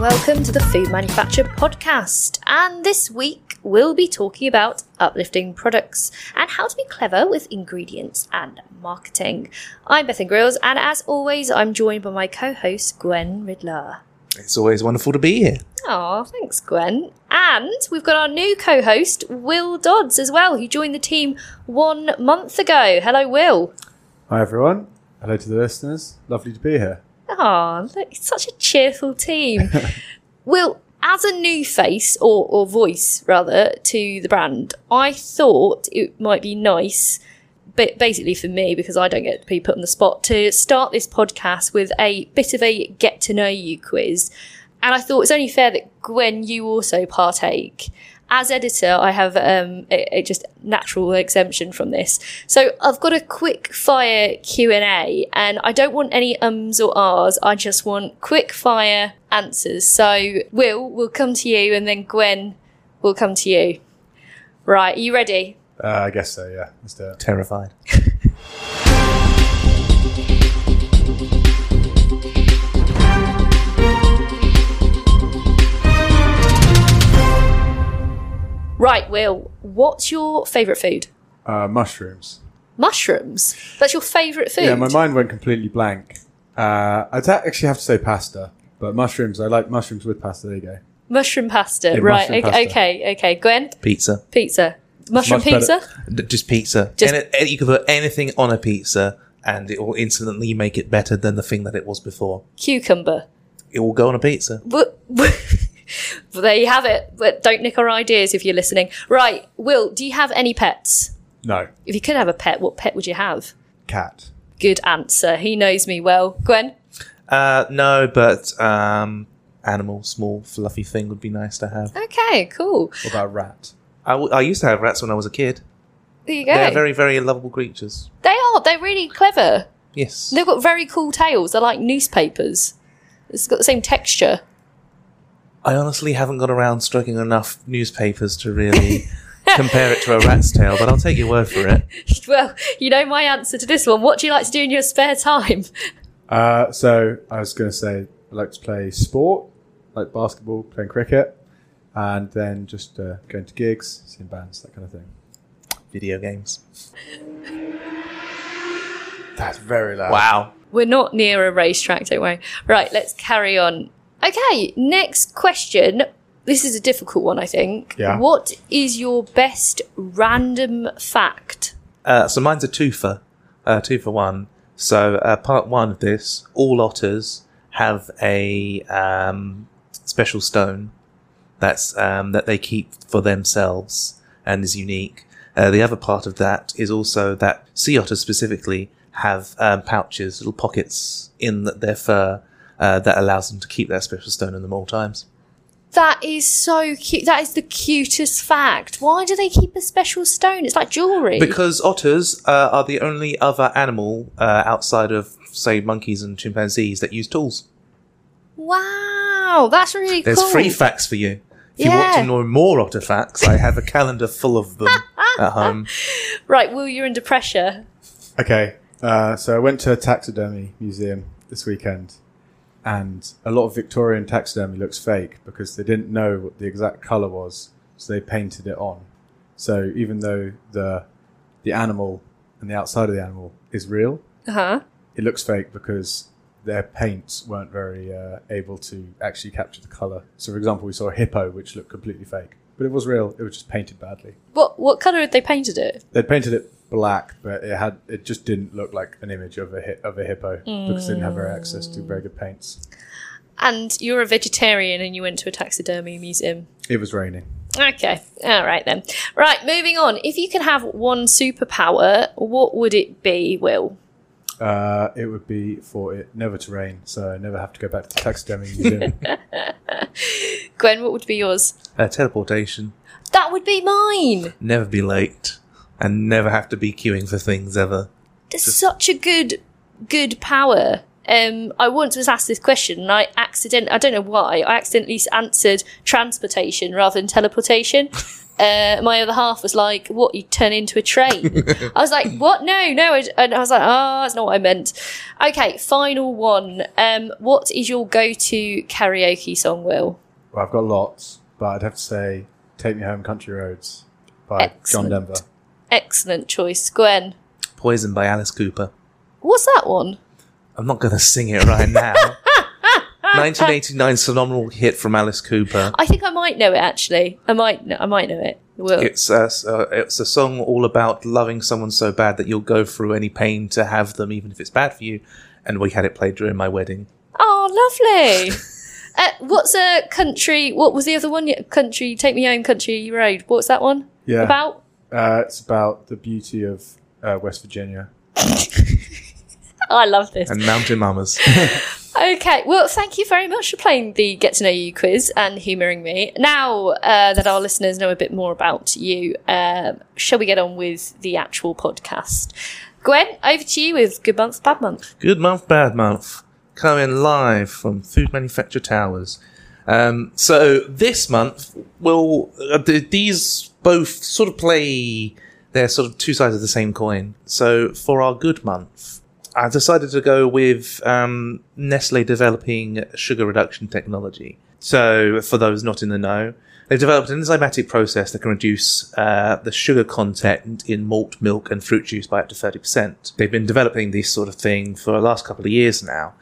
welcome to the Food Manufacture Podcast. And this week we'll be talking about uplifting products and how to be clever with ingredients and marketing. I'm Bethan Grills, and as always, I'm joined by my co host, Gwen Ridler. It's always wonderful to be here. Oh, thanks, Gwen. And we've got our new co host, Will Dodds, as well, who joined the team one month ago. Hello, Will. Hi everyone. Hello to the listeners. Lovely to be here. Oh, look, it's such a cheerful team. well, as a new face or, or voice rather to the brand, I thought it might be nice, but basically for me because I don't get to be put on the spot, to start this podcast with a bit of a get to know you quiz. And I thought it's only fair that Gwen, you also partake. As editor, I have um, a, a just natural exemption from this. So I've got a quick fire Q and A, and I don't want any ums or ahs. I just want quick fire answers. So Will, we'll come to you, and then Gwen will come to you. Right, are you ready? Uh, I guess so. Yeah, let's do it. Terrified. Right, Will, what's your favourite food? Uh, mushrooms. Mushrooms. That's your favourite food. Yeah, my mind went completely blank. Uh, I'd actually have to say pasta, but mushrooms. I like mushrooms with pasta. There you go. Mushroom pasta. Yeah, right. mushroom okay, pasta. okay. Okay. Gwen, Pizza. pizza. Mushroom Much better. pizza. D- Just pizza. Just- Any- any- you can put anything on a pizza and it will instantly make it better than the thing that it was before. Cucumber. It will go on a pizza. Well, well, there you have it. But don't nick our ideas if you're listening. Right, Will, do you have any pets? No, If you could have a pet, what pet would you have? cat. Good answer. He knows me well. Gwen? Uh, no, but um, animal, small, fluffy thing would be nice to have. Okay, cool. What about rat? I, w- I used to have rats when I was a kid. There you go. They're very, very lovable creatures. they are. They're really clever. Yes. They've got very cool tails. They're like newspapers. It's got the same texture. I honestly haven't got around stroking enough newspapers to really compare it to a rat's tail, but I'll take your word for it. Well, you know my answer to this one. What do you like to do in your spare time? Uh, so I was going to say I like to play sport, like basketball, playing cricket, and then just uh, going to gigs, seeing bands, that kind of thing. Video games. That's very loud. Wow. We're not near a racetrack, don't worry. Right, let's carry on. Okay, next question. This is a difficult one, I think. Yeah. What is your best random fact? Uh, so mine's a two for, uh, two for one. So uh, part one of this, all otters have a um, special stone that's um, that they keep for themselves and is unique. Uh, the other part of that is also that sea otters specifically have um, pouches, little pockets in their fur uh, that allows them to keep their special stone in them all times. That is so cute. That is the cutest fact. Why do they keep a special stone? It's like jewellery. Because otters uh, are the only other animal uh, outside of, say, monkeys and chimpanzees that use tools. wow, that's really There's cool. There's free facts for you. If you want to know more otter facts, I have a calendar full of them at home. Right, Will, you're under pressure. Okay, uh, so I went to a taxidermy museum this weekend, and a lot of Victorian taxidermy looks fake because they didn't know what the exact color was, so they painted it on. So even though the the animal and the outside of the animal is real, Uh huh. it looks fake because their paints weren't very uh, able to actually capture the color. So, for example, we saw a hippo which looked completely fake, but it was real. It was just painted badly. What what colour had they painted it? They'd painted it black, but it had it just didn't look like an image of a hi- of a hippo because they didn't have very access to very good paints. And you're a vegetarian and you went to a taxidermy museum. It was raining. Okay, all right then. Right, moving on. If you could have one superpower, what would it be, Will? Uh, it would be for it never to rain, so I never have to go back to the taxidermy museum. Gwen, what would be yours? Uh, teleportation. That would be mine. Never be late. And never have to be queuing for things ever. It's such a good, good power. Um, I once was asked this question and I accident I don't know why, I accidentally answered transportation rather than teleportation. uh, my other half was like, "What? You turn into a train?" I was like, "What? No, no." I- And I was like, "Oh, that's not what I meant." Okay, final one. Um, what is your go-to karaoke song, Will? Well, I've got lots, but I'd have to say "Take Me Home, Country Roads" by Excellent. John Denver. Excellent choice, Gwen. Poison by Alice Cooper. What's that one? I'm not going to sing it right now. 1989 phenomenal hit from Alice Cooper. I think I might know it. Actually, I might. I might know it. Will. It's a, uh, it's a song all about loving someone so bad that you'll go through any pain to have them, even if it's bad for you. And we had it played during my wedding. Oh, lovely. uh, what's a country? What was the other one? Country, take me home, country road. What's that one Yeah, about? Uh, it's about the beauty of uh, West Virginia. I love this. And Mountain Mamas. Okay, well, thank you very much for playing the Get to Know You quiz and humouring me. Now uh, that our listeners know a bit more about you, um, shall we get on with the actual podcast? Gwen, over to you with Good Month, Bad Month. Good month, bad month. Coming live from Food Manufacture Towers. Um, so this month, well, uh, th- these both sort of play. They're sort of two sides of the same coin. So for our good month, I decided to go with um, Nestle developing sugar reduction technology. So for those not in the know, they've developed an enzymatic process that can reduce uh, the sugar content in malt, milk, and fruit juice by up to 30%. They've been developing this sort of thing for the last couple of years now,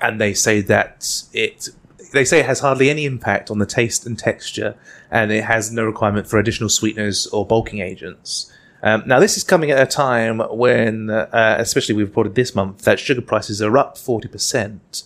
and they say that it they say it has hardly any impact on the taste and texture, and it has no requirement for additional sweeteners or bulking agents. Um, now, this is coming at a time when, uh, especially we reported this month, that sugar prices are up 40%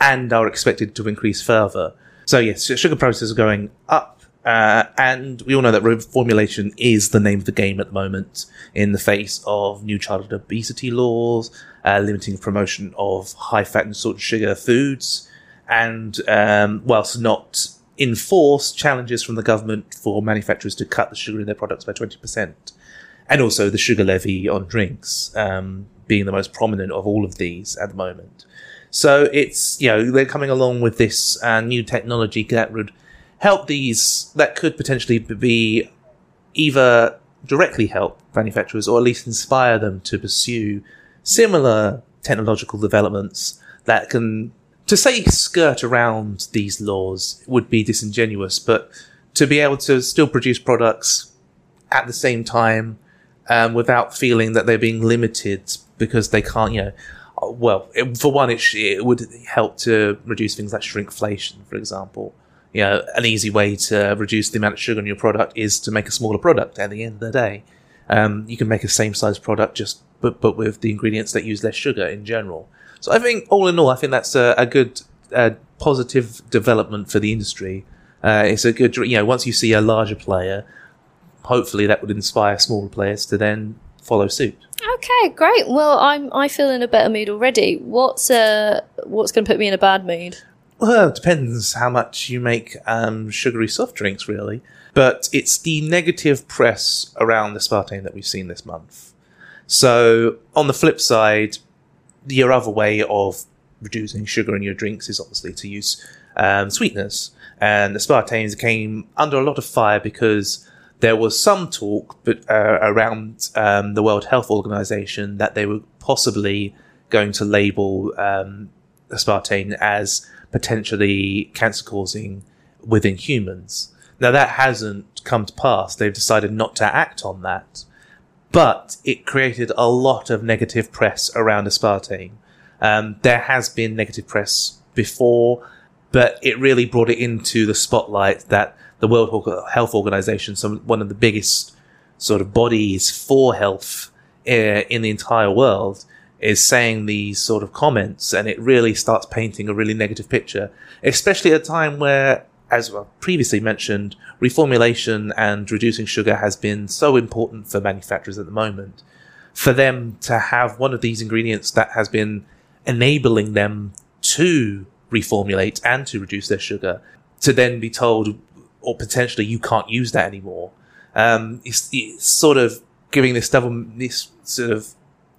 and are expected to increase further. So, yes, sugar prices are going up, uh, and we all know that reformulation is the name of the game at the moment in the face of new childhood obesity laws, uh, limiting promotion of high fat and salt and sugar foods, and um, whilst not enforce challenges from the government for manufacturers to cut the sugar in their products by 20%. And also the sugar levy on drinks um, being the most prominent of all of these at the moment. So it's, you know, they're coming along with this uh, new technology that would help these, that could potentially be either directly help manufacturers or at least inspire them to pursue similar technological developments that can to say skirt around these laws would be disingenuous, but to be able to still produce products at the same time um, without feeling that they're being limited because they can't, you know. Well, it, for one, it, sh- it would help to reduce things like shrinkflation, for example. You know, an easy way to reduce the amount of sugar in your product is to make a smaller product. At the end of the day, um, you can make a same size product just but but with the ingredients that use less sugar in general. So I think all in all, I think that's a, a good uh, positive development for the industry. Uh, it's a good you know once you see a larger player, hopefully that would inspire smaller players to then follow suit. Okay, great. Well, I'm I feel in a better mood already. What's uh what's going to put me in a bad mood? Well, it depends how much you make um, sugary soft drinks, really. But it's the negative press around aspartame that we've seen this month. So, on the flip side, your other way of reducing sugar in your drinks is obviously to use um, sweeteners. And aspartame came under a lot of fire because there was some talk but, uh, around um, the World Health Organization that they were possibly going to label um, aspartame as potentially cancer causing within humans. Now, that hasn't come to pass. They've decided not to act on that. But it created a lot of negative press around aspartame. Um, there has been negative press before, but it really brought it into the spotlight that the World Health Organization, some one of the biggest sort of bodies for health uh, in the entire world, is saying these sort of comments, and it really starts painting a really negative picture, especially at a time where, as I previously mentioned, reformulation and reducing sugar has been so important for manufacturers at the moment. For them to have one of these ingredients that has been enabling them to reformulate and to reduce their sugar, to then be told, or potentially you can't use that anymore, um, it's, it's sort of giving this double, this sort of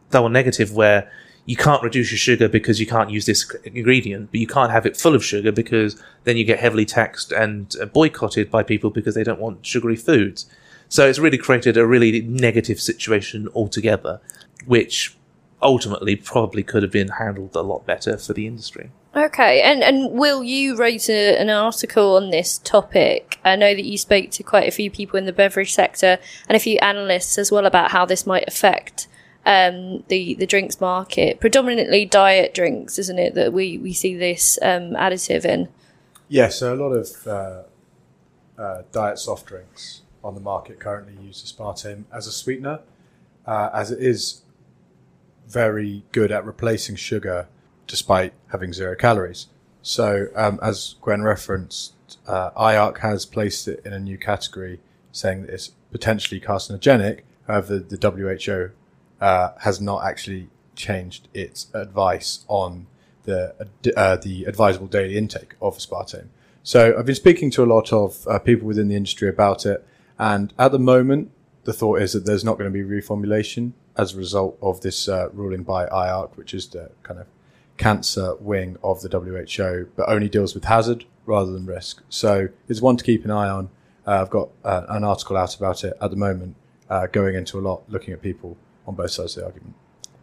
double negative where you can't reduce your sugar because you can't use this ingredient, but you can't have it full of sugar because then you get heavily taxed and uh, boycotted by people because they don't want sugary foods. So it's really created a really negative situation altogether, which ultimately probably could have been handled a lot better for the industry. Okay, and and Will, you wrote a, an article on this topic. I know that you spoke to quite a few people in the beverage sector and a few analysts as well about how this might affect um, the the drinks market, predominantly diet drinks, isn't it? That we we see this um, additive in. Yeah, so a lot of uh, uh, diet soft drinks on the market currently use aspartame as a sweetener, uh, as it is very good at replacing sugar despite having zero calories. So, um, as Gwen referenced, uh, IARC has placed it in a new category, saying that it's potentially carcinogenic. However, the WHO uh, has not actually changed its advice on the uh, the advisable daily intake of aspartame. So I've been speaking to a lot of uh, people within the industry about it, and at the moment, the thought is that there's not going to be reformulation as a result of this uh, ruling by IARC, which is the kind of cancer wing of the WHO, but only deals with hazard rather than risk. So it's one to keep an eye on. Uh, I've got uh, an article out about it at the moment, going into a lot, looking at people on both sides of the argument.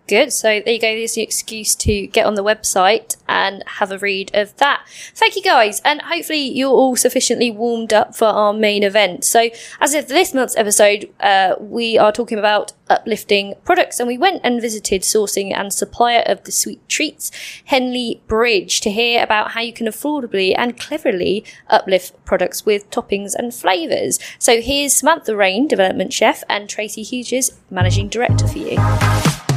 Good. So there you go. There's the excuse to get on the website and have a read of that. Thank you guys. And hopefully you're all sufficiently warmed up for our main event. So as of this month's episode, uh, we are talking about uplifting products and we went and visited sourcing and supplier of the sweet treats, Henley Bridge, to hear about how you can affordably and cleverly uplift products with toppings and flavours. So here's Samantha Rain, development chef, and Tracy Hughes, managing director for you.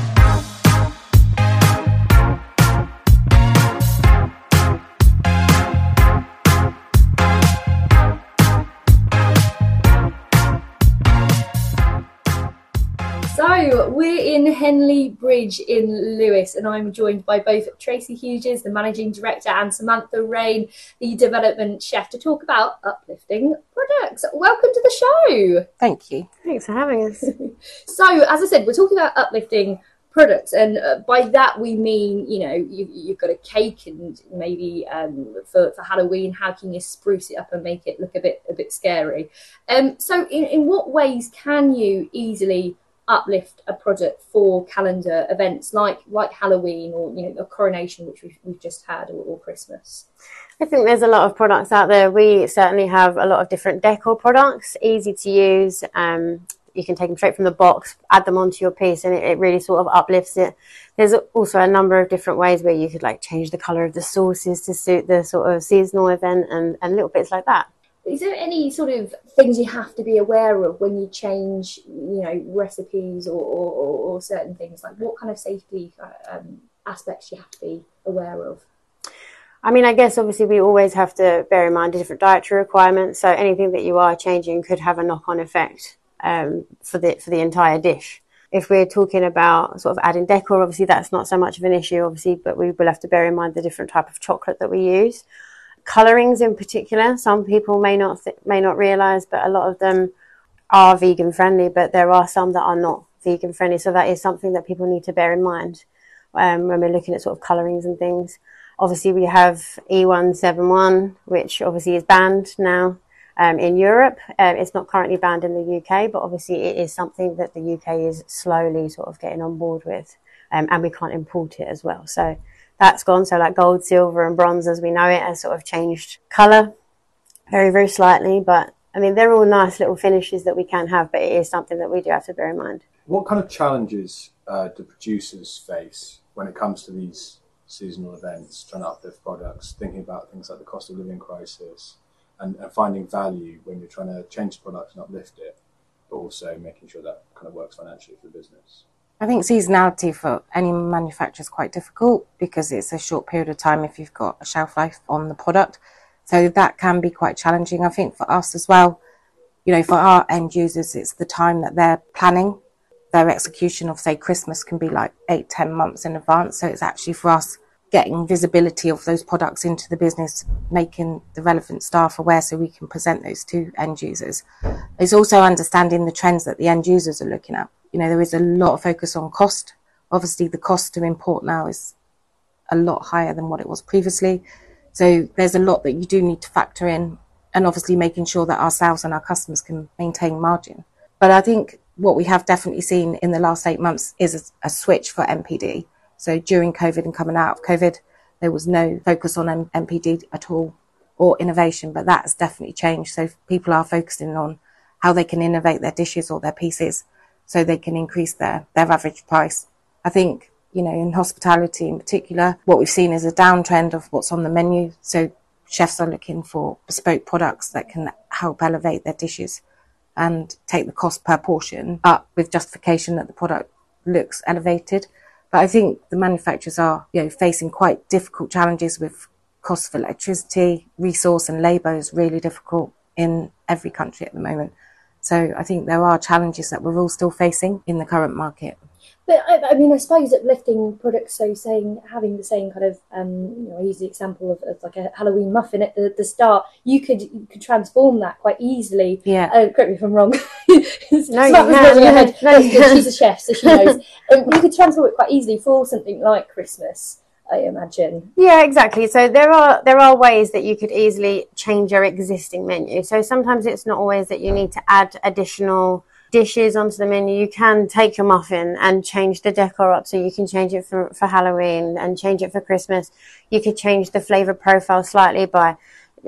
We're in Henley Bridge in Lewes, and I'm joined by both Tracy Hughes, the managing director, and Samantha Rain, the development chef, to talk about uplifting products. Welcome to the show. Thank you. Thanks for having us. so, as I said, we're talking about uplifting products, and uh, by that we mean, you know, you, have got a cake, and maybe um, for, for Halloween, how can you spruce it up and make it look a bit a bit scary? Um, so, in, in what ways can you easily uplift a product for calendar events like like Halloween or you know a coronation which we've, we've just had or, or, Christmas? I think there's a lot of products out there. We certainly have a lot of different decor products, easy to use. Um, you can take them straight from the box, add them onto your piece, and it, it, really sort of uplifts it. There's also a number of different ways where you could like change the color of the sauces to suit the sort of seasonal event and, and little bits like that. Is there any sort of things you have to be aware of when you change, you know, recipes or, or, or certain things? Like what kind of safety uh, um, aspects you have to be aware of? I mean, I guess obviously we always have to bear in mind different dietary requirements. So anything that you are changing could have a knock-on effect um, for the for the entire dish. If we're talking about sort of adding decor, obviously that's not so much of an issue, obviously, but we will have to bear in mind the different type of chocolate that we use colorings in particular. Some people may not th- may not realize, but a lot of them are vegan friendly. But there are some that are not vegan friendly. So that is something that people need to bear in mind um, when we're looking at sort of colorings and things. Obviously, we have E171, which obviously is banned now um, in Europe. Um, it's not currently banned in the UK, but obviously it is something that the UK is slowly sort of getting on board with, um, and we can't import it as well. So that's gone. So like gold, silver, and bronze, as we know it, has sort of changed color very, very slightly. But I mean, they're all nice little finishes that we can have, but it is something that we do have to bear in mind. What kind of challenges uh, do producers face when it comes to these seasonal events, trying to uplift products, thinking about things like the cost of living crisis, and, and finding value when you're trying to change the product and uplift it, but also making sure that kind of works financially for the business? I think seasonality for any manufacturer is quite difficult because it's a short period of time if you've got a shelf life on the product. So that can be quite challenging. I think for us as well, you know, for our end users, it's the time that they're planning. Their execution of, say, Christmas can be like eight, ten months in advance. So it's actually for us getting visibility of those products into the business, making the relevant staff aware so we can present those to end users. It's also understanding the trends that the end users are looking at you know, there is a lot of focus on cost Obviously, the cost to import now is a lot higher than what it was previously. So there's a lot that you do need to factor in, and obviously making sure that ourselves and our customers can maintain margin. But I think what we have definitely seen in the last eight months is a, a switch for NPD. So during COVID and coming out of COVID, there was no focus on M- NPD at all or innovation, but that has definitely changed. So people are focusing on how they can innovate their dishes or their pieces so they can increase their, their average price. I think, you know, in hospitality in particular, what we've seen is a downtrend of what's on the menu. So chefs are looking for bespoke products that can help elevate their dishes and take the cost per portion up with justification that the product looks elevated. But I think the manufacturers are, you know, facing quite difficult challenges with cost of electricity, resource and labour is really difficult in every country at the moment. So I think there are challenges that we're all still facing in the current market. But I, I mean, I suppose uplifting products, so saying having the same kind of, um, you know, I use the example of, of like a Halloween muffin at the, the start. You could you could transform that quite easily. Yeah. Uh, correct me if I'm wrong. No, Smack you was can. head. No, That's you good. can. She's a chef, so she knows. um, you could transform it quite easily for something like Christmas. I imagine. Yeah, exactly. So there are there are ways that you could easily change your existing menu. So sometimes it's not always that you need to add additional dishes onto the menu. You can take your muffin and change the decor up so you can change it for, for Halloween and change it for Christmas. You could change the flavor profile slightly by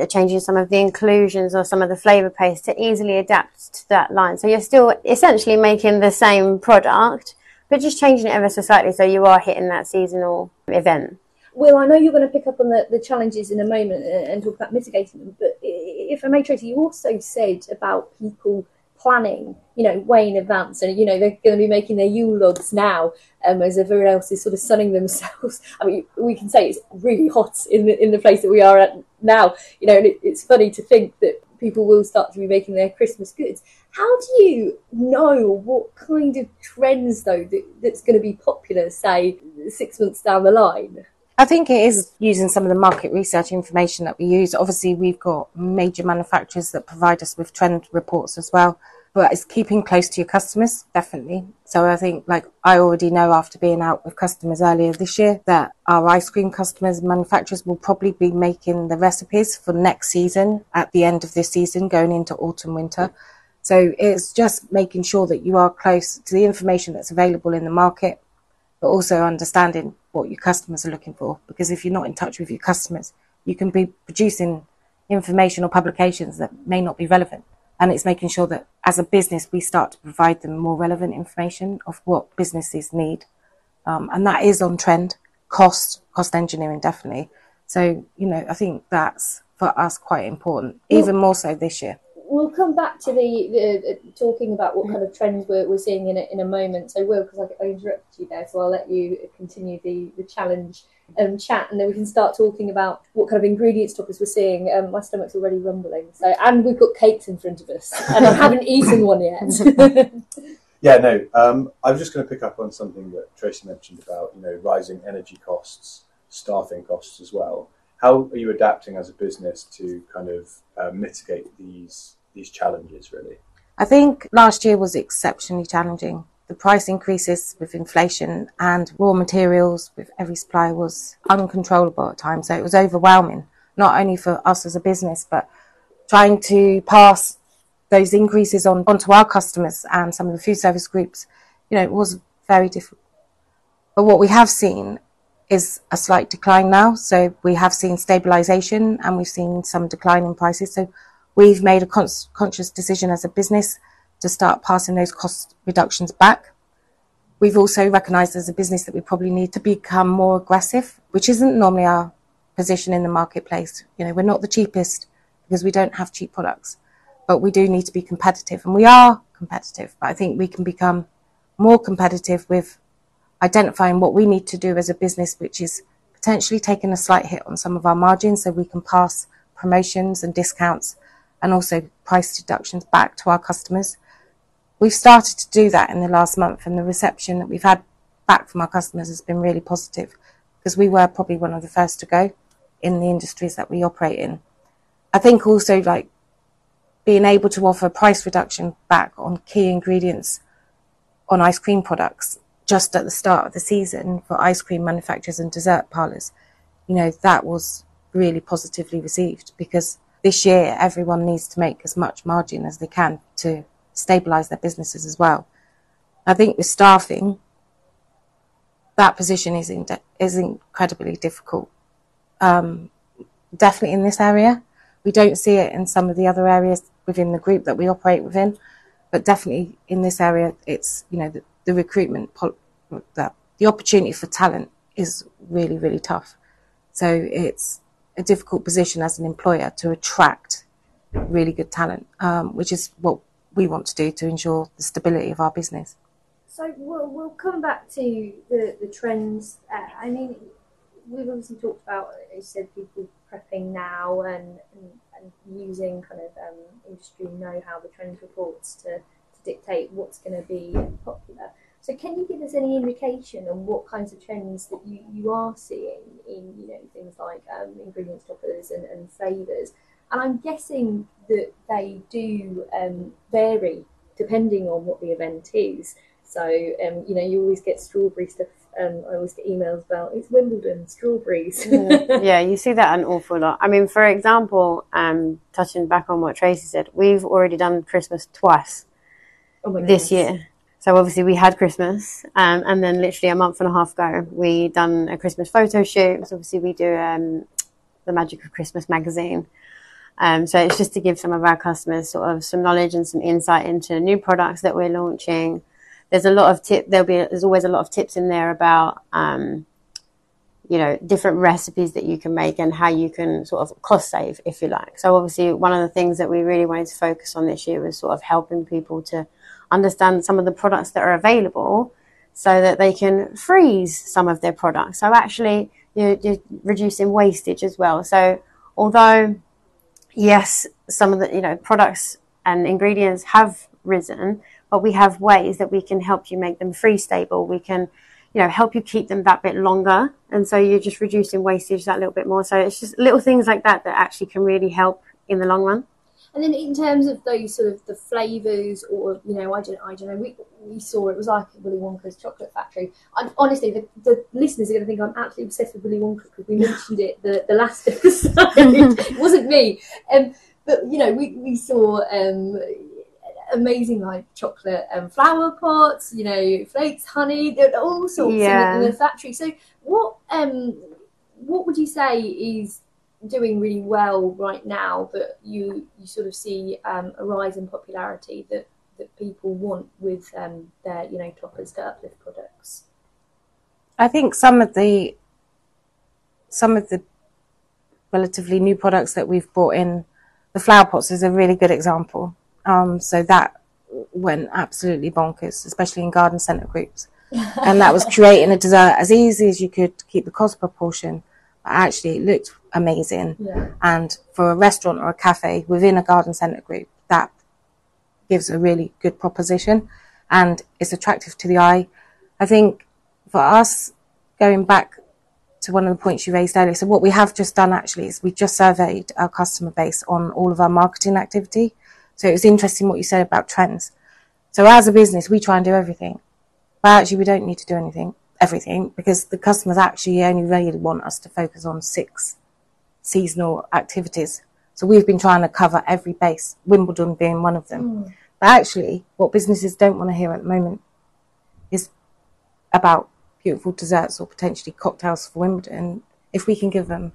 changing some of the inclusions or some of the flavor paste to easily adapt to that line. So you're still essentially making the same product, but just changing it ever so slightly so you are hitting that seasonal event. Will, I know you're going to pick up on the, the challenges in a moment and, and talk about mitigating them, but if I may, Tracy, you also said about people planning, you know, way in advance, and you know they're going to be making their Yule logs now, um, as everyone else is sort of sunning themselves. I mean, we can say it's really hot in the in the place that we are at now, you know, and it, it's funny to think that people will start to be making their Christmas goods. How do you know what kind of trends though that, that's going to be popular, say six months down the line? I think it is using some of the market research information that we use. Obviously, we've got major manufacturers that provide us with trend reports as well, but it's keeping close to your customers, definitely. So I think, like, I already know after being out with customers earlier this year that our ice cream customers, manufacturers will probably be making the recipes for next season at the end of this season, going into autumn, winter. So it's just making sure that you are close to the information that's available in the market but also understanding what your customers are looking for. Because if you're not in touch with your customers, you can be producing information or publications that may not be relevant. And it's making sure that as a business, we start to provide them more relevant information of what businesses need. Um, and that is on trend. Cost, cost engineering, definitely. So, you know, I think that's for us quite important, even more so this year. We'll come back to the, the uh, talking about what kind of trends we're, we're seeing in a, in a moment. So, Will, because I, I interrupted you there, so I'll let you continue the, the challenge um, chat, and then we can start talking about what kind of ingredients toppers we're seeing. Um, my stomach's already rumbling. So, and we've got cakes in front of us, and I haven't eaten one yet. Yeah, no. Um, I was just going to pick up on something that Tracy mentioned about you know rising energy costs, staffing costs as well. How are you adapting as a business to kind of uh, mitigate these these challenges? Really, I think last year was exceptionally challenging. The price increases with inflation and raw materials with every supplier was uncontrollable at times. So it was overwhelming, not only for us as a business, but trying to pass those increases on onto our customers and some of the food service groups. You know, it was very difficult. But what we have seen is a slight decline now. So we have seen stabilization and we've seen some decline in prices. So we've made a con- conscious decision as a business to start passing those cost reductions back. We've also recognized as a business that we probably need to become more aggressive, which isn't normally our position in the marketplace. You know, we're not the cheapest because we don't have cheap products, but we do need to be competitive and we are competitive. But I think we can become more competitive with identifying what we need to do as a business, which is potentially taking a slight hit on some of our margins so we can pass promotions and discounts and also price deductions back to our customers. We've started to do that in the last month and the reception that we've had back from our customers has been really positive because we were probably one of the first to go in the industries that we operate in. I think also like being able to offer price reduction back on key ingredients on ice cream products just at the start of the season for ice cream manufacturers and dessert parlours, you know, that was really positively received because this year everyone needs to make as much margin as they can to stabilise their businesses as well. I think with staffing, that position is in, is incredibly difficult. Um, definitely in this area, we don't see it in some of the other areas within the group that we operate within, but definitely in this area, it's you know the, the recruitment, the, the opportunity for talent is really really tough. So it's a difficult position as an employer to attract really good talent, um, which is what we want to do to ensure the stability of our business. So we'll, we'll come back to the, the trends. Uh, I mean, we've obviously talked about, as you said, people prepping now and, and, and using kind of um, industry know-how, the trends reports to, to dictate what's going to be popular. So can you give us any indication on what kinds of trends that you, you are seeing in you know things like um, ingredients toppers and, and flavours? And I'm guessing that they do um, vary depending on what the event is. So um, you know you always get strawberry stuff. Um, I always get emails about it's Wimbledon strawberries. yeah. yeah, you see that an awful lot. I mean, for example, um, touching back on what Tracy said, we've already done Christmas twice oh this year. So obviously we had Christmas, um, and then literally a month and a half ago we done a Christmas photo shoot. So obviously we do um, the Magic of Christmas magazine. Um, so it's just to give some of our customers sort of some knowledge and some insight into new products that we're launching. There's a lot of tip. There'll be there's always a lot of tips in there about um, you know different recipes that you can make and how you can sort of cost save if you like. So obviously one of the things that we really wanted to focus on this year was sort of helping people to understand some of the products that are available so that they can freeze some of their products. So actually, you're, you're, reducing wastage as well. So although, yes, some of the you know products and ingredients have risen, but we have ways that we can help you make them freeze stable. We can, you know, help you keep them that bit longer, and so you're just reducing wastage that little bit more. So it's just little things like that that actually can really help in the long run. And then in terms of those sort of the flavours, or you know, I don't, I don't know. We, we saw it was like Willy Wonka's chocolate factory. Honestly, the, the listeners are going to think I'm absolutely obsessed with Willy Wonka because we mentioned it the, the last episode. it wasn't me. Um, but you know, we we saw um, amazing like chocolate and um, flower pots. You know, flakes, honey, all sorts yeah. in, the, in the factory. So what um what would you say is doing really well right now, but you you sort of see um, a rise in popularity that that people want with um, their you know toppers to uplift products. I think some of the some of the relatively new products that we've brought in, the flower pots is a really good example. Um, so that went absolutely bonkers, especially in garden centre groups. and that was creating a dessert as easy as you could keep the cost proportion actually it looked amazing. Yeah. And for a restaurant or a cafe within a garden centre group, that gives a really good proposition and it's attractive to the eye. I think for us, going back to one of the points you raised earlier, so what we have just done actually is we just surveyed our customer base on all of our marketing activity. So it was interesting what you said about trends. So as a business, we try and do everything, but actually we don't need to do anything everything because the customers actually only really want us to focus on six seasonal activities. So we've been trying to cover every base, Wimbledon being one of them. Mm. But actually, what businesses don't want to hear at the moment is about beautiful desserts or potentially cocktails for Wimbledon. If we can give them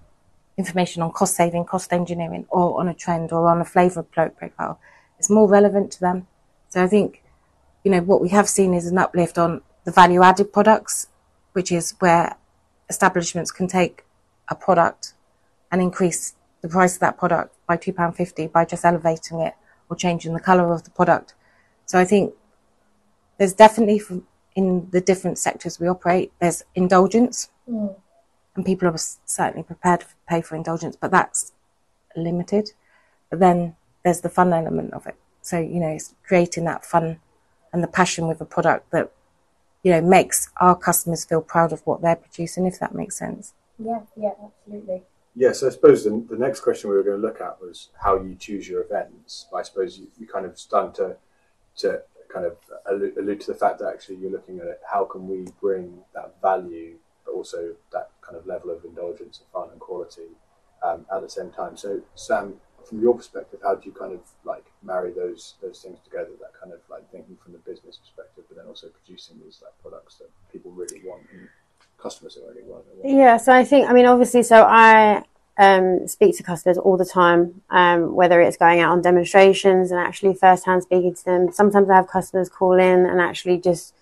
information on cost saving, cost engineering, or on a trend or on a flavour profile, it's more relevant to them. So I think, you know, what we have seen is an uplift on the value added products which is where establishments can take a product and increase the price of that product by £2.50 by just elevating it or changing the colour of the product. So I think there's definitely in the different sectors we operate, there's indulgence, mm. and people are certainly prepared to pay for indulgence, but that's limited. But then there's the fun element of it. So, you know, it's creating that fun and the passion with a product that you know, makes our customers feel proud of what they're producing, if that makes sense. Yeah, yeah, absolutely. Yes, I suppose the, the next question we were going to look at was how you choose your events. I suppose you, you kind of started to to kind of allude, allude to the fact that actually you're looking at it, how can we bring that value, but also that kind of level of indulgence and fun and quality um, at the same time. So, Sam, from your perspective, how do you kind of like marry those those things together? That kind of like thinking from the business perspective, but then also producing these like products that people really want and customers really want. Yeah, so I think I mean obviously, so I um, speak to customers all the time, um, whether it's going out on demonstrations and actually firsthand speaking to them. Sometimes I have customers call in and actually just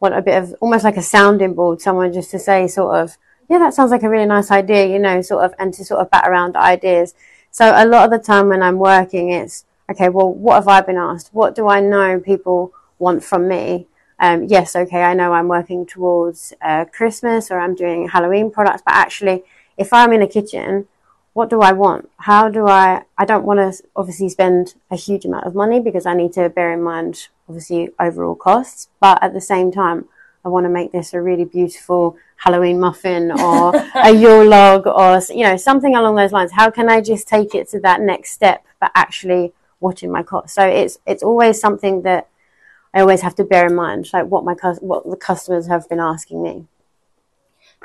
want a bit of almost like a sounding board, someone just to say sort of, yeah, that sounds like a really nice idea, you know, sort of, and to sort of bat around ideas. So a lot of the time when I'm working, it's okay. Well, what have I been asked? What do I know people want from me? Um, yes, okay, I know I'm working towards uh, Christmas or I'm doing Halloween products, but actually, if I'm in a kitchen what do I want? How do I, I don't want to obviously spend a huge amount of money because I need to bear in mind obviously overall costs, but at the same time, I want to make this a really beautiful Halloween muffin or a Yule log or, you know, something along those lines. How can I just take it to that next step, but actually watching my cost? So it's, it's always something that I always have to bear in mind, like what my, what the customers have been asking me.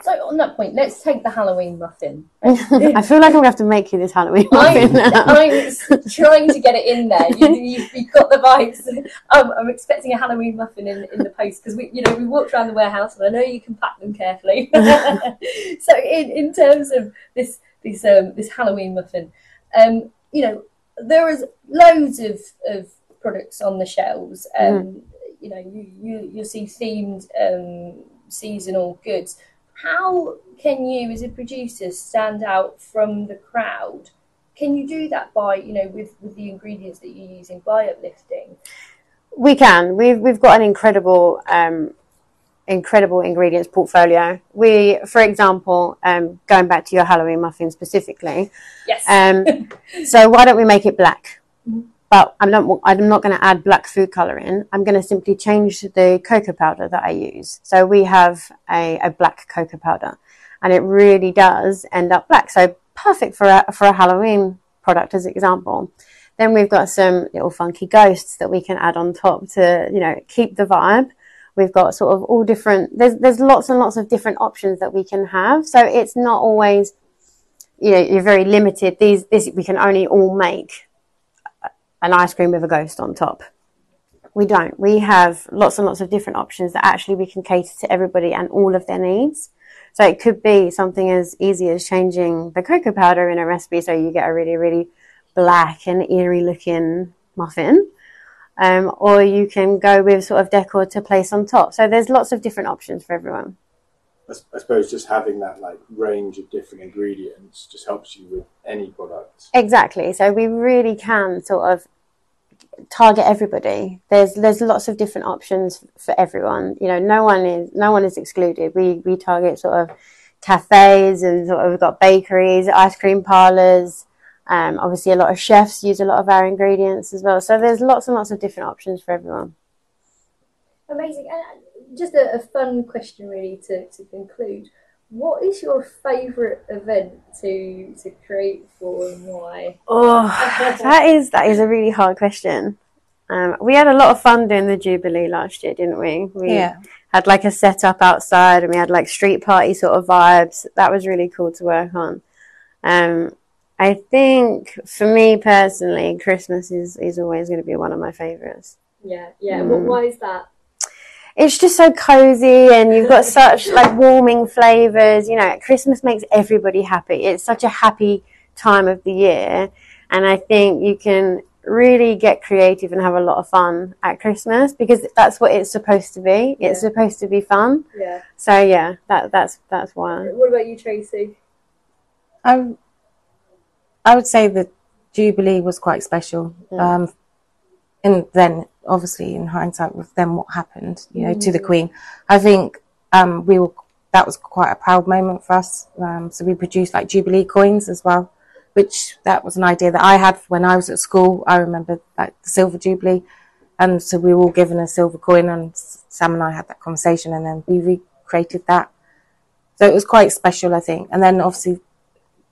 So on that point, let's take the Halloween muffin. I feel like I'm going to have to make you this Halloween muffin. I'm, I'm trying to get it in there. You, have got the vibes. I'm, I'm, expecting a Halloween muffin in, in the post because we, you know, we walked around the warehouse and I know you can pack them carefully. so in, in terms of this this um, this Halloween muffin, um, you know, there is loads of, of products on the shelves. Um, mm. You know, you, you you'll see themed um, seasonal goods how can you, as a producer, stand out from the crowd? Can you do that by, you know, with, with the ingredients that you're using by uplifting? We can. We've we've got an incredible um, incredible ingredients portfolio. We, for example, um, going back to your Halloween muffin specifically. Yes. Um, so why don't we make it black? But I'm not, I'm not going to add black food color in. I'm going to simply change the cocoa powder that I use. So we have a, a black cocoa powder and it really does end up black. So perfect for a, for a Halloween product as an example. Then we've got some little funky ghosts that we can add on top to, you know, keep the vibe. We've got sort of all different, there's, there's lots and lots of different options that we can have. So it's not always, you know, you're very limited. These, this, we can only all make an ice cream with a ghost on top. We don't. We have lots and lots of different options that actually we can cater to everybody and all of their needs. So it could be something as easy as changing the cocoa powder in a recipe so you get a really, really black and eerie looking muffin. Um, or you can go with sort of decor to place on top. So there's lots of different options for everyone. I suppose just having that like range of different ingredients just helps you with any product. Exactly. So we really can sort of target everybody. There's there's lots of different options for everyone. You know, no one is no one is excluded. We we target sort of cafes and sort of we've got bakeries, ice cream parlors. Um, obviously, a lot of chefs use a lot of our ingredients as well. So there's lots and lots of different options for everyone. Amazing. And just a, a fun question, really, to, to conclude. What is your favourite event to to create for and why? Oh, that is that is a really hard question. Um, we had a lot of fun doing the Jubilee last year, didn't we? We yeah. had like a setup outside, and we had like street party sort of vibes. That was really cool to work on. Um, I think for me personally, Christmas is is always going to be one of my favourites. Yeah, yeah. Mm. why is that? It's just so cozy and you've got such like warming flavors you know christmas makes everybody happy. It's such a happy time of the year. And i think you can really get creative and have a lot of fun at christmas because that's what it's supposed to be. Yeah. it's supposed to be fun. Yeah. So yeah that that's that's why. What about you tracy? I i would say that jubilee was quite special mm. um and then obviously in hindsight with them what happened, you know, mm. to the mm. Queen. I think um, we were that was quite a proud moment for us. Um, so we produced like Jubilee coins as well, which that was an idea that I had when I was at school. I remember like the silver Jubilee, and so we were all given a silver coin, and Sam and I had that conversation, and then we recreated that. So it was quite special, I think. And then obviously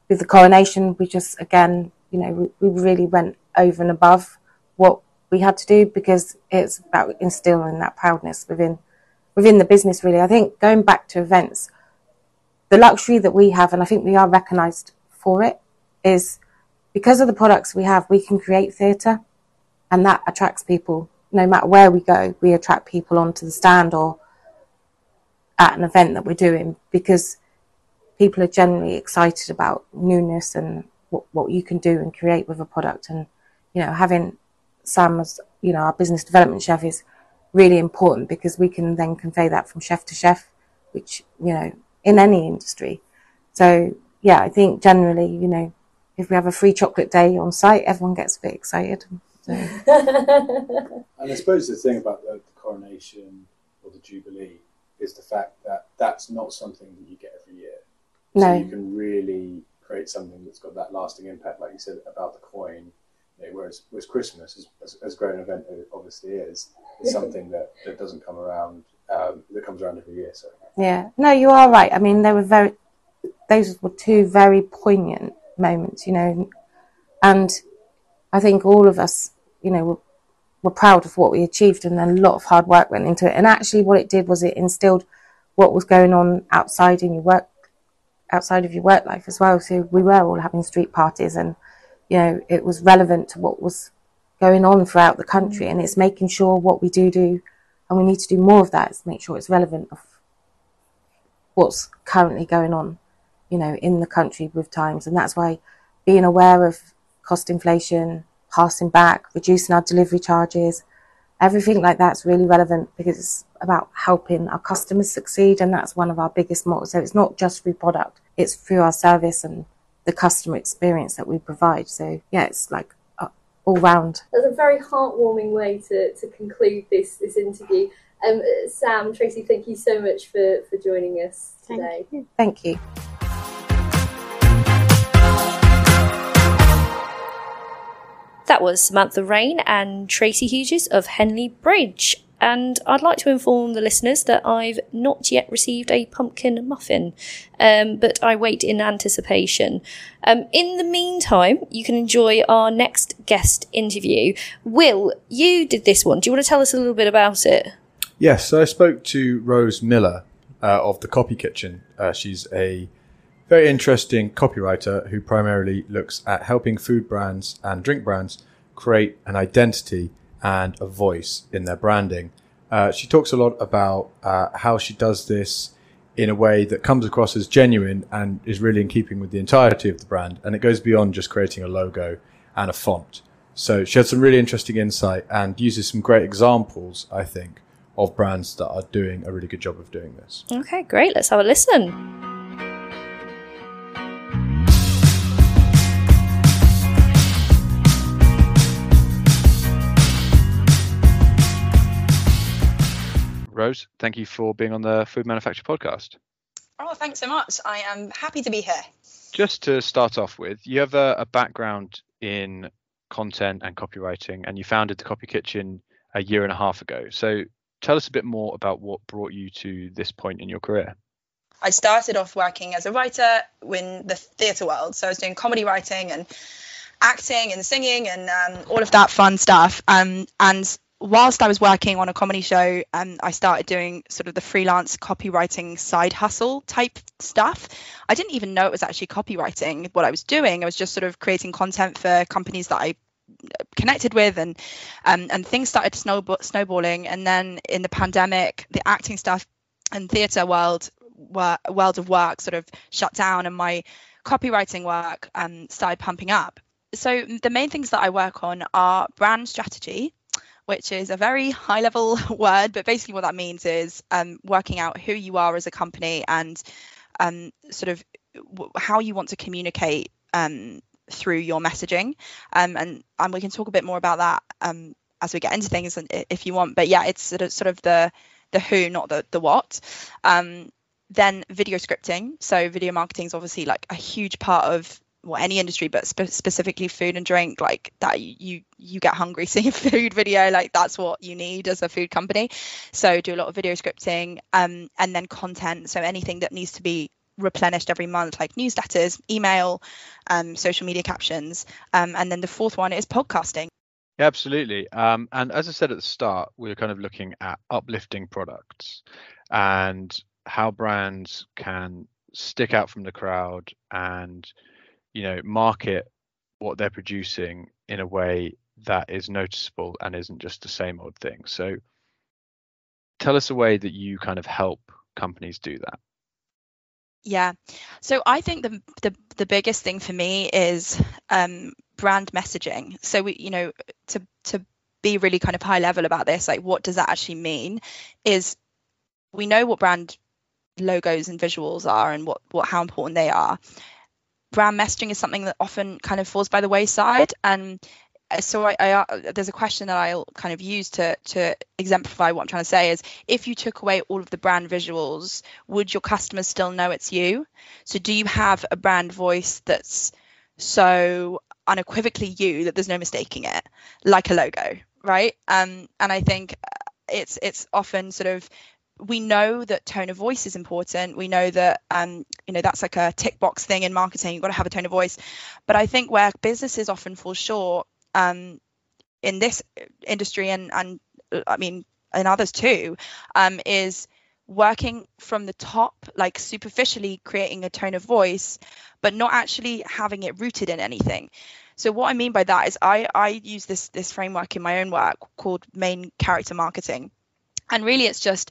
with the coronation, we just again, you know, we, we really went over and above what we had to do because it's about instilling that proudness within within the business. Really, I think going back to events, the luxury that we have, and I think we are recognised for it, is because of the products we have, we can create theatre, and that attracts people. No matter where we go, we attract people onto the stand or at an event that we're doing because people are generally excited about newness and what, what you can do and create with a product. And, you know, having Sam as, you know, our business development chef is really important because we can then convey that from chef to chef, which, you know, in any industry. So, yeah, I think generally, you know, if we have a free chocolate day on site, everyone gets a bit excited. So. and I suppose the thing about the, the coronation or the jubilee is the fact that that's not something that you get every year. No. So you can really create something that's got that lasting impact, like you said about the coin. Whereas, whereas Christmas, as, as, as great an event it obviously is, is something that, that doesn't come around, um, that comes around every year. So Yeah, no, you are right. I mean, they were very, those were two very poignant moments, you know, and I think all of us, you know, were, were proud of what we achieved and a lot of hard work went into it. And actually, what it did was it instilled what was going on outside in your work, outside of your work life as well. So we were all having street parties and, you know, it was relevant to what was going on throughout the country. Mm. And it's making sure what we do do, and we need to do more of that, is make sure it's relevant of what's currently going on, you know, in the country with times. And that's why being aware of cost inflation, passing back, reducing our delivery charges, everything like that's really relevant because it's about helping our customers succeed. And that's one of our biggest mottos. So it's not just through product, it's through our service and the customer experience that we provide. So yeah, it's like uh, all round. That's a very heartwarming way to, to conclude this this interview. Um, Sam, Tracy, thank you so much for, for joining us Thank today. Thank you. That was Samantha Rain and Tracy Hughes of Henley Bridge. And I'd like to inform the listeners that I've not yet received a pumpkin muffin, um, but I wait in anticipation. Um, in the meantime, you can enjoy our next guest interview. Will, you did this one. Do you want to tell us a little bit about it? Yes, so I spoke to Rose Miller uh, of the Copy Kitchen. Uh, she's a very interesting copywriter who primarily looks at helping food brands and drink brands create an identity and a voice in their branding. Uh, she talks a lot about uh, how she does this in a way that comes across as genuine and is really in keeping with the entirety of the brand. And it goes beyond just creating a logo and a font. So she had some really interesting insight and uses some great examples, I think, of brands that are doing a really good job of doing this. Okay, great. Let's have a listen. Rose, thank you for being on the Food Manufacture Podcast. Oh, thanks so much. I am happy to be here. Just to start off with, you have a, a background in content and copywriting, and you founded the Copy Kitchen a year and a half ago. So tell us a bit more about what brought you to this point in your career. I started off working as a writer in the theatre world. So I was doing comedy writing and acting and singing and um, all of that fun stuff. Um, and whilst I was working on a comedy show, um, I started doing sort of the freelance copywriting side hustle type stuff. I didn't even know it was actually copywriting what I was doing. I was just sort of creating content for companies that I connected with and um, and things started snowball- snowballing and then in the pandemic the acting stuff and theatre world wor- world of work sort of shut down and my copywriting work um, started pumping up so the main things that I work on are brand strategy which is a very high level word, but basically what that means is um, working out who you are as a company and um, sort of w- how you want to communicate um, through your messaging. Um, and and we can talk a bit more about that um, as we get into things, if you want. But yeah, it's sort of, sort of the the who, not the the what. Um, then video scripting. So video marketing is obviously like a huge part of well any industry but spe- specifically food and drink like that you you get hungry seeing a food video like that's what you need as a food company. So do a lot of video scripting um, and then content. So anything that needs to be replenished every month like newsletters email um, social media captions um, and then the fourth one is podcasting. Yeah, absolutely. Um, and as I said at the start, we're kind of looking at uplifting products and how brands can stick out from the crowd and you know market what they're producing in a way that is noticeable and isn't just the same old thing. So tell us a way that you kind of help companies do that. Yeah. So I think the the, the biggest thing for me is um, brand messaging. So we, you know, to to be really kind of high level about this, like what does that actually mean? Is we know what brand logos and visuals are and what what how important they are. Brand messaging is something that often kind of falls by the wayside, and uh, so I, I, uh, there's a question that I'll kind of use to to exemplify what I'm trying to say is if you took away all of the brand visuals, would your customers still know it's you? So do you have a brand voice that's so unequivocally you that there's no mistaking it, like a logo, right? Um, and I think uh, it's it's often sort of we know that tone of voice is important. We know that um, you know that's like a tick box thing in marketing. You've got to have a tone of voice. But I think where businesses often fall short um, in this industry and and I mean and others too um, is working from the top like superficially creating a tone of voice but not actually having it rooted in anything so what i mean by that is i i use this this framework in my own work called main character marketing and really it's just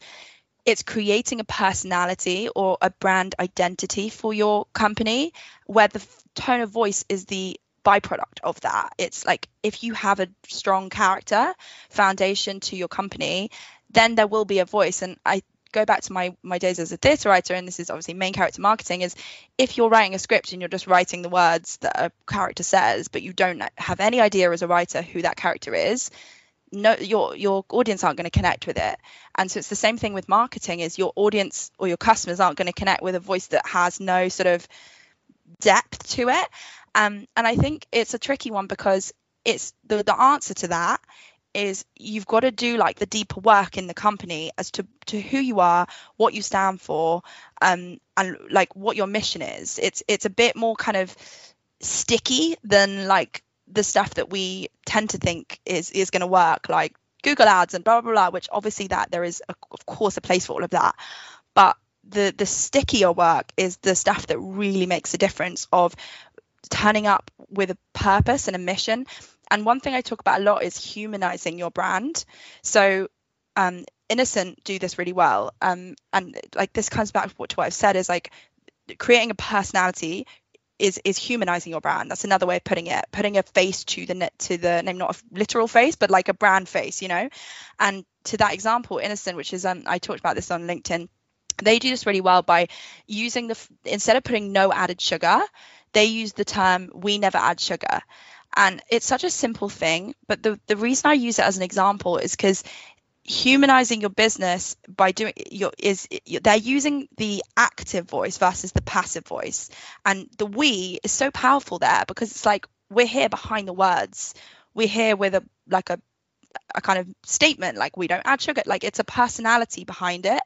it's creating a personality or a brand identity for your company where the tone of voice is the byproduct of that. It's like if you have a strong character foundation to your company, then there will be a voice. And I go back to my my days as a theatre writer, and this is obviously main character marketing. Is if you're writing a script and you're just writing the words that a character says, but you don't have any idea as a writer who that character is, no your your audience aren't going to connect with it and so it's the same thing with marketing is your audience or your customers aren't going to connect with a voice that has no sort of depth to it um, and I think it's a tricky one because it's the, the answer to that is you've got to do like the deeper work in the company as to, to who you are, what you stand for, um, and like what your mission is. It's it's a bit more kind of sticky than like the stuff that we tend to think is is going to work, like Google Ads and blah blah blah. Which obviously that there is a, of course a place for all of that, but the the stickier work is the stuff that really makes a difference of turning up with a purpose and a mission. And one thing I talk about a lot is humanizing your brand. So um, Innocent do this really well. Um, and like this comes back to what I've said is like creating a personality is is humanizing your brand. That's another way of putting it. Putting a face to the net to the name, not a literal face, but like a brand face, you know. And to that example, Innocent, which is um, I talked about this on LinkedIn. They do this really well by using the instead of putting no added sugar, they use the term we never add sugar. And it's such a simple thing, but the, the reason I use it as an example is because humanizing your business by doing your is they're using the active voice versus the passive voice. And the we is so powerful there because it's like we're here behind the words. We're here with a like a a kind of statement like we don't add sugar like it's a personality behind it.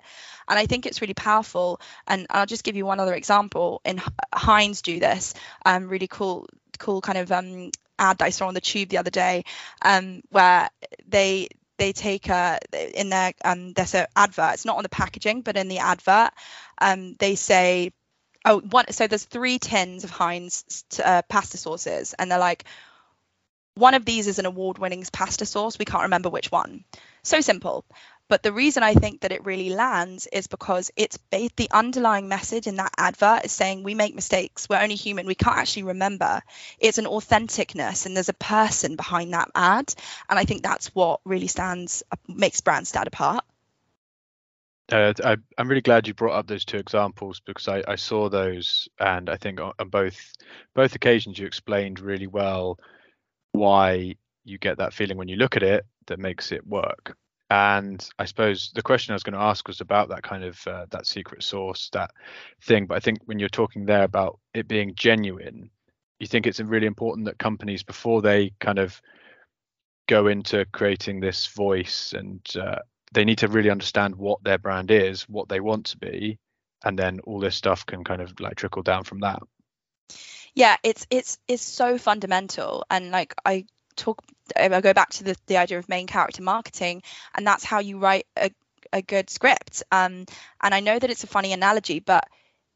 And i think it's really powerful. And i'll just give you one other example. In heinz do this um really cool cool kind of um ad that i saw on the tube the other day um where they they take a in their um there's an advert it's not on the packaging but in the advert um they say oh one so there's three tins of heinz uh, pasta sauces and they're like one of these is an award winning pasta sauce. We can't remember which one. So simple. But the reason I think that it really lands is because it's based, the underlying message in that advert is saying we make mistakes. We're only human. We can't actually remember. It's an authenticness, and there's a person behind that ad. And I think that's what really stands makes brands stand apart. Uh, I, am really glad you brought up those two examples because I, I saw those, and I think on, on both both occasions you explained really well why you get that feeling when you look at it that makes it work. And I suppose the question I was going to ask was about that kind of uh, that secret sauce that thing. But I think when you're talking there about it being genuine, you think it's really important that companies, before they kind of go into creating this voice, and uh, they need to really understand what their brand is, what they want to be, and then all this stuff can kind of like trickle down from that yeah it's it's it's so fundamental and like i talk I go back to the, the idea of main character marketing and that's how you write a, a good script um, and I know that it's a funny analogy but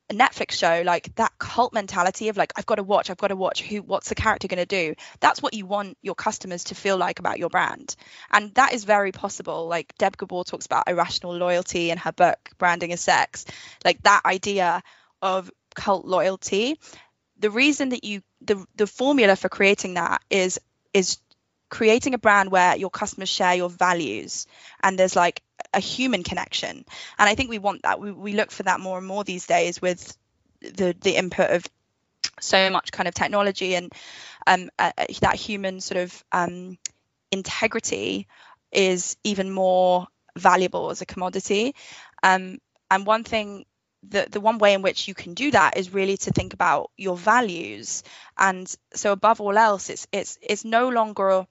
a Netflix show, like that cult mentality of like, I've got to watch, I've got to watch who, what's the character going to do? That's what you want your customers to feel like about your brand. And that is very possible. Like Deb Gabor talks about irrational loyalty in her book, Branding is Sex, like that idea of cult loyalty. The reason that you, the, the formula for creating that is, is creating a brand where your customers share your values and there's like a human connection. And i think we want that. We, we look for that more and more these days with the the input of so much kind of technology and um, uh, that human sort of um, integrity is even more valuable as a commodity. Um, and one thing the, the one way in which you can do that is really to think about your values. And so above all else it's it's it's no longer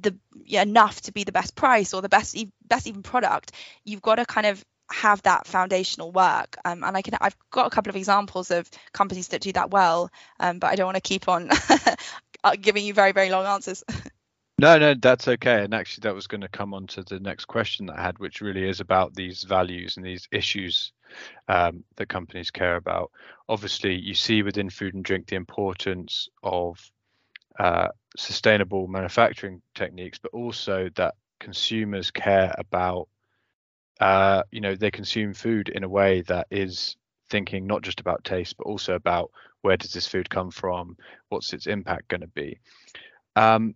the yeah, enough to be the best price or the best best even product. You've got to kind of have that foundational work. Um, and i can i've got a couple of examples of companies that do that well um, but i don't want to keep on giving you very very long answers No, no, that's okay. And actually, that was going to come on to the next question that I had, which really is about these values and these issues um, that companies care about. Obviously, you see within food and drink the importance of uh, sustainable manufacturing techniques, but also that consumers care about, uh, you know, they consume food in a way that is thinking not just about taste, but also about where does this food come from, what's its impact going to be. Um,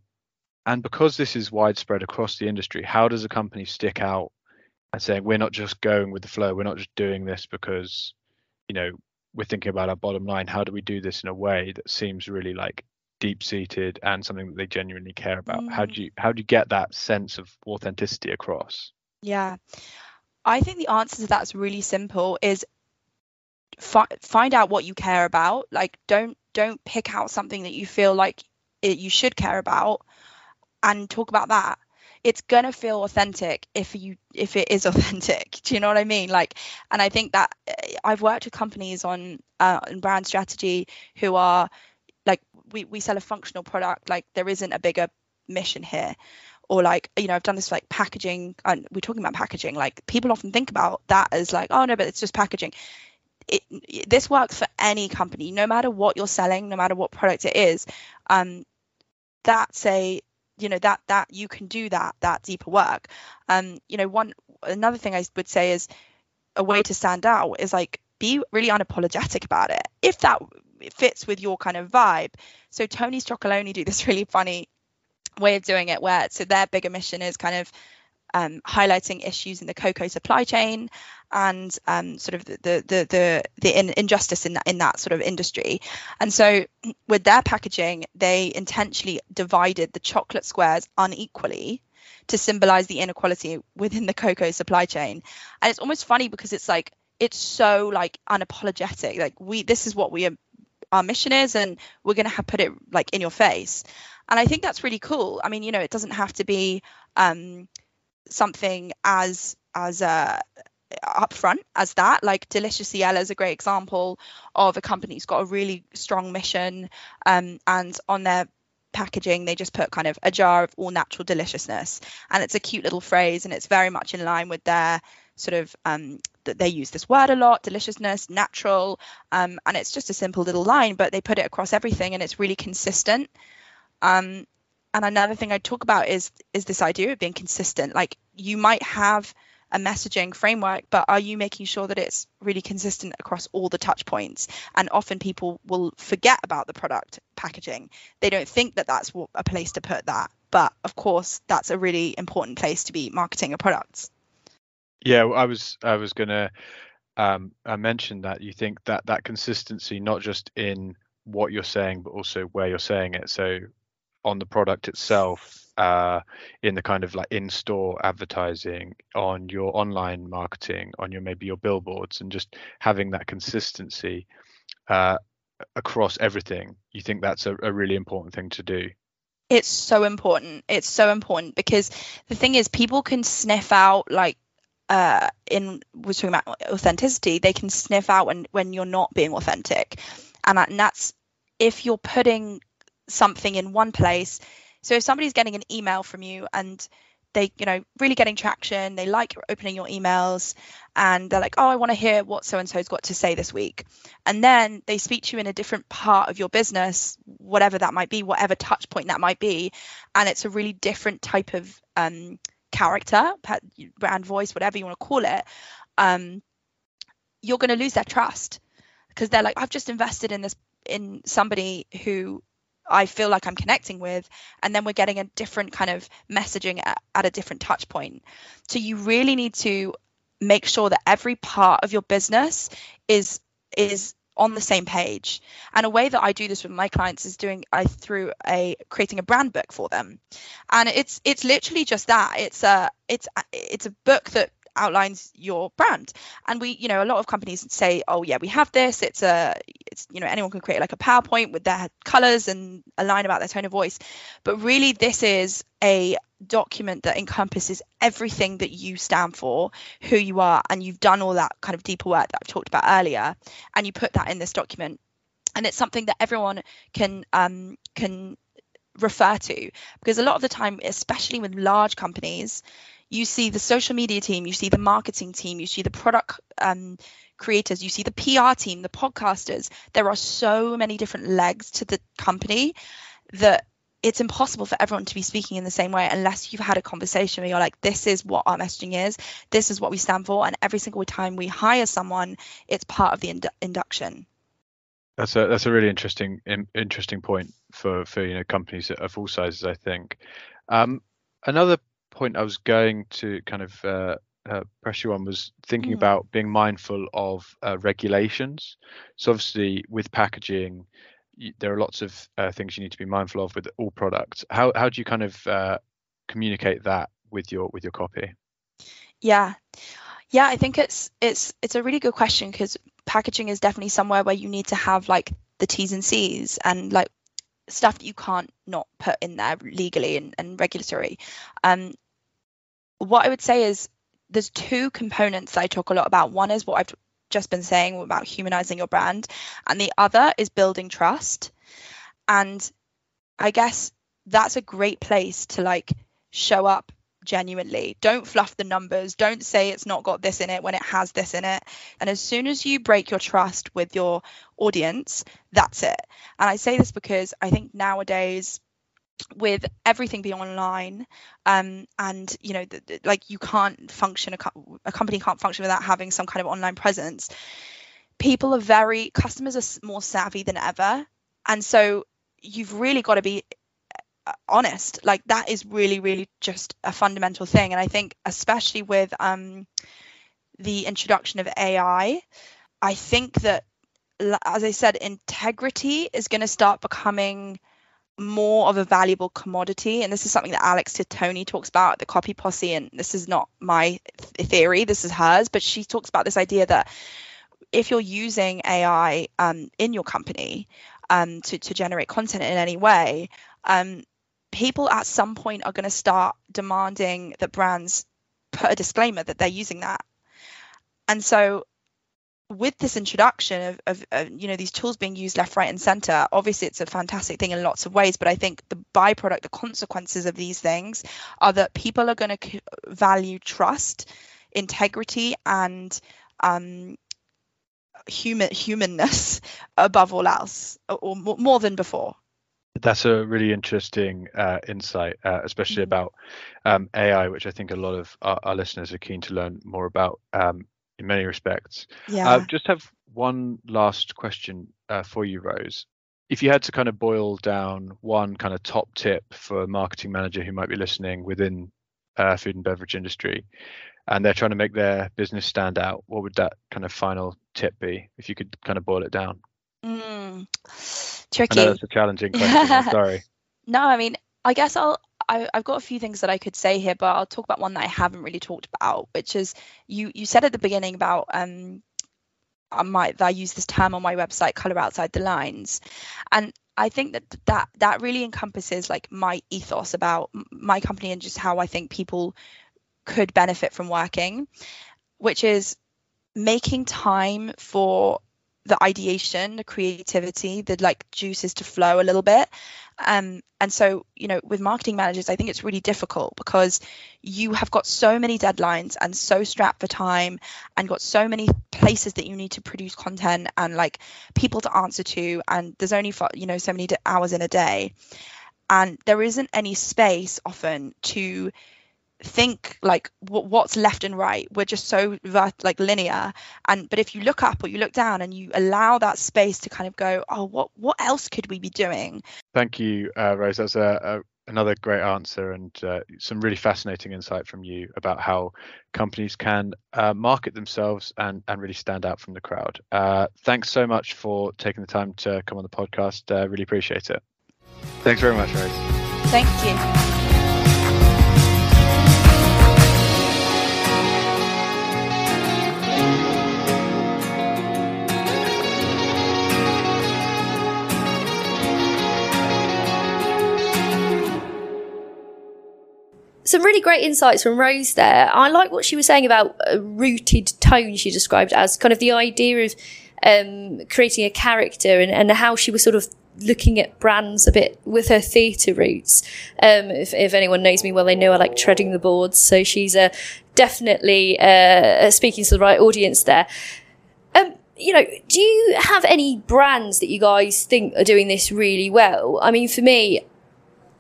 and because this is widespread across the industry, how does a company stick out and saying we're not just going with the flow, we're not just doing this because, you know, we're thinking about our bottom line. How do we do this in a way that seems really like deep seated and something that they genuinely care about? Mm. How do you how do you get that sense of authenticity across? Yeah. I think the answer to that's really simple is fi- find out what you care about. Like don't don't pick out something that you feel like it, you should care about and talk about that it's gonna feel authentic if you if it is authentic. Do you know what i mean? Like and i think that eh, i've worked with companies on uh, on brand strategy who are like we, we sell a functional product like there isn't a bigger mission here. Or like you know i've done this like packaging and we're talking about packaging like people often think about that as like oh no but it's just packaging. It, this works for any company no matter what you're selling no matter what product it is um that's a you know that that you can do that that deeper work. Um you know one another thing i would say is a way to stand out is like be really unapologetic about it. If that fits with your kind of vibe. So tony's chocolonely do this really funny way of doing it where so their bigger mission is kind of um, highlighting issues in the cocoa supply chain and um, sort of the the the the, in, injustice in that in that sort of industry. And so with their packaging, they intentionally divided the chocolate squares unequally to symbolize the inequality within the cocoa supply chain. And it's almost funny because it's like it's so like unapologetic. Like we this is what we are, our mission is and we're going to have put it like in your face. And I think that's really cool. I mean, you know, it doesn't have to be um something as as uh, upfront as that. Like Deliciously Ella is a great example of a company who's got a really strong mission, um, and on their packaging they just put kind of a jar of all natural deliciousness, and it's a cute little phrase, and it's very much in line with their sort of um, that they use this word a lot deliciousness natural um, and it's just a simple little line but they put it across everything and it's really consistent um, and another thing I talk about is is this idea of being consistent. Like you might have a messaging framework, but are you making sure that it's really consistent across all the touch points? And often people will forget about the product packaging. They don't think that that's a place to put that. But of course, that's a really important place to be marketing your products. Yeah, I was I was gonna um, I mentioned that you think that that consistency, not just in what you're saying, but also where you're saying it. So on the product itself uh, in the kind of like in-store advertising on your online marketing on your maybe your billboards and just having that consistency uh, across everything you think that's a, a really important thing to do? It's so important. It's so important because the thing is people can sniff out like uh in we're talking about authenticity they can sniff out when when you're not being authentic. And, and that's if you're putting something in one place So if somebody's getting an email from you and they, you know, really getting traction, they like opening your emails and they're like, oh, I want to hear what so and so's got to say this week. And then they speak to you in a different part of your business, whatever that might be, whatever touch point that might be. And it's a really different type of um, character, brand voice, whatever you want to call it. Um, you're going to lose their trust because they're like, I've just invested in this in somebody who I feel like I'm connecting with, and then we're getting a different kind of messaging at, at, a different touch point. So you really need to make sure that every part of your business is is on the same page. And a way that I do this with my clients is doing I through a creating a brand book for them. And it's it's literally just that. It's a it's it's a book that outlines your brand. And we you know a lot of companies say oh yeah we have this. It's a it's you know anyone can create like a powerpoint with their colors and a line about their tone of voice. But really this is a document that encompasses everything that you stand for who you are and you've done all that kind of deeper work that i've talked about earlier and you put that in this document. And it's something that everyone can um, can refer to because a lot of the time especially with large companies you see the social media team, you see the marketing team, you see the product um, creators, you see the PR team, the podcasters. There are so many different legs to the company that it's impossible for everyone to be speaking in the same way unless you've had a conversation where you're like, this is what our messaging is, this is what we stand for, and every single time we hire someone, it's part of the indu- induction. That's a that's a really interesting in, interesting point for for you know companies of all sizes. I think. Um, another point I was going to kind of uh, uh, press you on was thinking mm. about being mindful of uh, regulations. So obviously, with packaging, there are lots of uh, things you need to be mindful of with all products. How how do you kind of uh, communicate that with your with your copy? Yeah, yeah, I think it's it's it's a really good question because packaging is definitely somewhere where you need to have like the T's and C's and like stuff that you can't not put in there legally and, and regulatory. Um, what I would say is there's two components I talk a lot about. One is what I've just been saying about humanizing your brand, and the other is building trust. And I guess that's a great place to like show up genuinely. Don't fluff the numbers. Don't say it's not got this in it when it has this in it. And as soon as you break your trust with your audience, that's it. And I say this because I think nowadays with everything being online um, and you know the, the, like you can't function a, co- a company can't function without having some kind of online presence people are very customers are more savvy than ever and so you've really got to be honest like that is really really just a fundamental thing and i think especially with um, the introduction of ai i think that as i said integrity is going to start becoming more of a valuable commodity. And this is something that Alex Cattoni talks about at the Copy Posse. And this is not my th- theory, this is hers, but she talks about this idea that if you're using AI um, in your company um, to, to generate content in any way, um, people at some point are going to start demanding that brands put a disclaimer that they're using that. And so with this introduction of, of, of, you know these tools being used left right and center obviously it's a fantastic thing in lots of ways but i think the byproduct the consequences of these things are that people are going to value trust integrity and um, human humanness above all else or, or more than before that's a really interesting uh, insight, uh, especially mm-hmm. about um, AI, which I think a lot of our, our, listeners are keen to learn more about. Um, in many respects. Yeah. Uh, just have one last question uh, for you, Rose. If you had to kind of boil down one kind of top tip for a marketing manager who might be listening within uh, food and beverage industry, and they're trying to make their business stand out, what would that kind of final tip be? If you could kind of boil it down. Mm, tricky. I know that's a challenging question. sorry. No, I mean, I guess I'll I, have got a few things that I could say here, but I'll talk about one that I haven't really talked about, which is you you said at the beginning about um I might I use this term on my website, color outside the lines, and I think that that that really encompasses like my ethos about my company and just how I think people could benefit from working, which is making time for the ideation, the creativity, the like juices to flow a little bit, Um, and so, you know, with marketing managers, I think it's really difficult because you have got so many deadlines and so strapped for time and got so many places that you need to produce content and like people to answer to. And there's only, you know, so many hours in a day. And there isn't any space often to think like what's left and right we're just so like linear. And but if you look up or you look down and you allow that space to kind of go oh what what else could we be doing? Thank you uh, rose. That's a, a, another great answer and uh, some really fascinating insight from you about how companies can uh, market themselves and and really stand out from the crowd. Uh, thanks so much for taking the time to come on the podcast. Uh, really appreciate it. Thanks very much rose. Thank you some really great insights from Rose there. I like what she was saying about a rooted tone she described as kind of the idea of um, creating a character and, and how she was sort of looking at brands a bit with her theatre roots. Um, if, if, anyone knows me well, they know I like treading the boards. So she's uh, definitely uh, speaking to the right audience there. Um, you know, do you have any brands that you guys think are doing this really well? I mean, for me,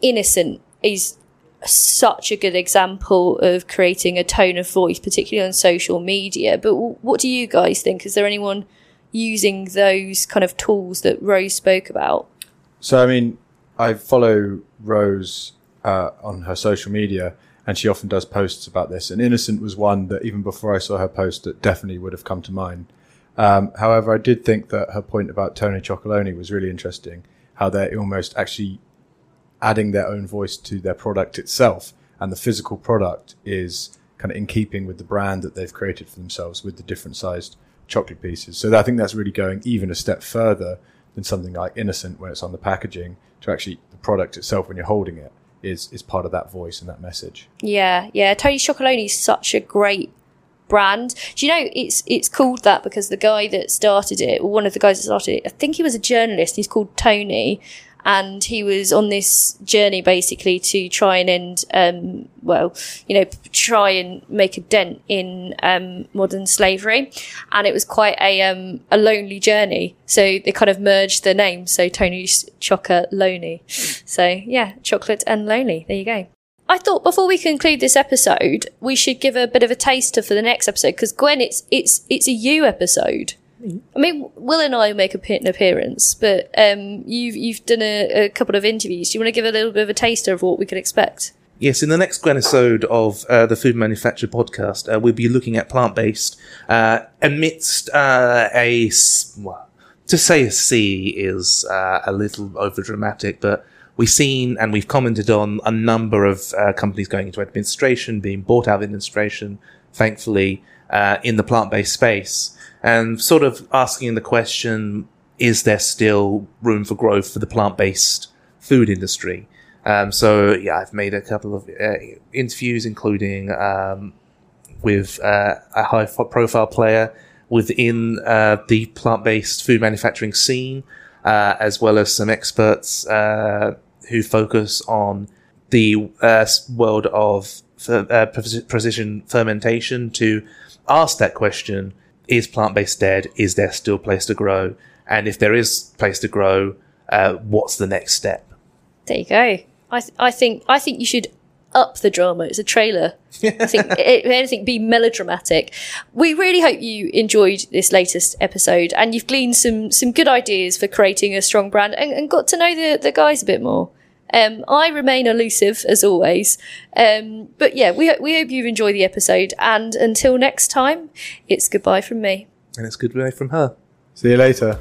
Innocent is such a good example of creating a tone of voice, particularly on social media. But what do you guys think? Is there anyone using those kind of tools that Rose spoke about? So, I mean, I follow Rose uh, on her social media, and she often does posts about this. And Innocent was one that even before I saw her post, that definitely would have come to mind. Um, however, I did think that her point about Tony Chocolonely was really interesting. How they're almost actually adding their own voice to their product itself. And the physical product is kind of in keeping with the brand that they've created for themselves with the different sized chocolate pieces. So I think that's really going even a step further than something like Innocent when it's on the packaging to actually the product itself when you're holding it is is part of that voice and that message. Yeah, yeah. Tony Chocolonely is such a great brand. Do you know it's it's called that because the guy that started it, or one of the guys that started it, I think he was a journalist. He's called Tony, and he was on this journey basically to try and end, um, well, you know, try and make a dent in um, modern slavery, and it was quite a um, a lonely journey. So they kind of merged their names, so Tony's Chocolate Lonely. So yeah, chocolate and lonely. There you go. I thought before we conclude this episode, we should give a bit of a taster for the next episode because Gwen, it's it's it's a you episode. I mean, Will and I make an appearance, but um, you've you've done a, a, couple of interviews. Do you want to give a little bit of a taster of what we can expect? Yes, in the next episode of uh, the Food Manufacturer podcast, uh, we'll be looking at plant based uh, amidst uh, a well, to say a sea is uh, a little over dramatic, but we've seen and we've commented on a number of uh, companies going into administration, being bought out of administration, thankfully, in the plant based space and sort of asking the question, is there still room for growth for the plant-based food industry? Um, so yeah, I've made a couple of uh, interviews, including um, with uh, a high-profile player within uh, the plant-based food manufacturing scene, uh, as well as some experts uh, who focus on the uh, world of precision fermentation to ask that question is plant based dead? Is there still place to grow? And if there is place to grow, uh, what's the next step? There you go. I th- I think I think you should up the drama. It's a trailer. I think if anything, be melodramatic. We really hope you enjoyed this latest episode and you've gleaned some some good ideas for creating a strong brand and, and got to know the the guys a bit more. Um, I remain elusive as always. Um, but yeah, we, we hope you enjoy the episode. And until next time, it's goodbye from me. And it's goodbye from her. See you later.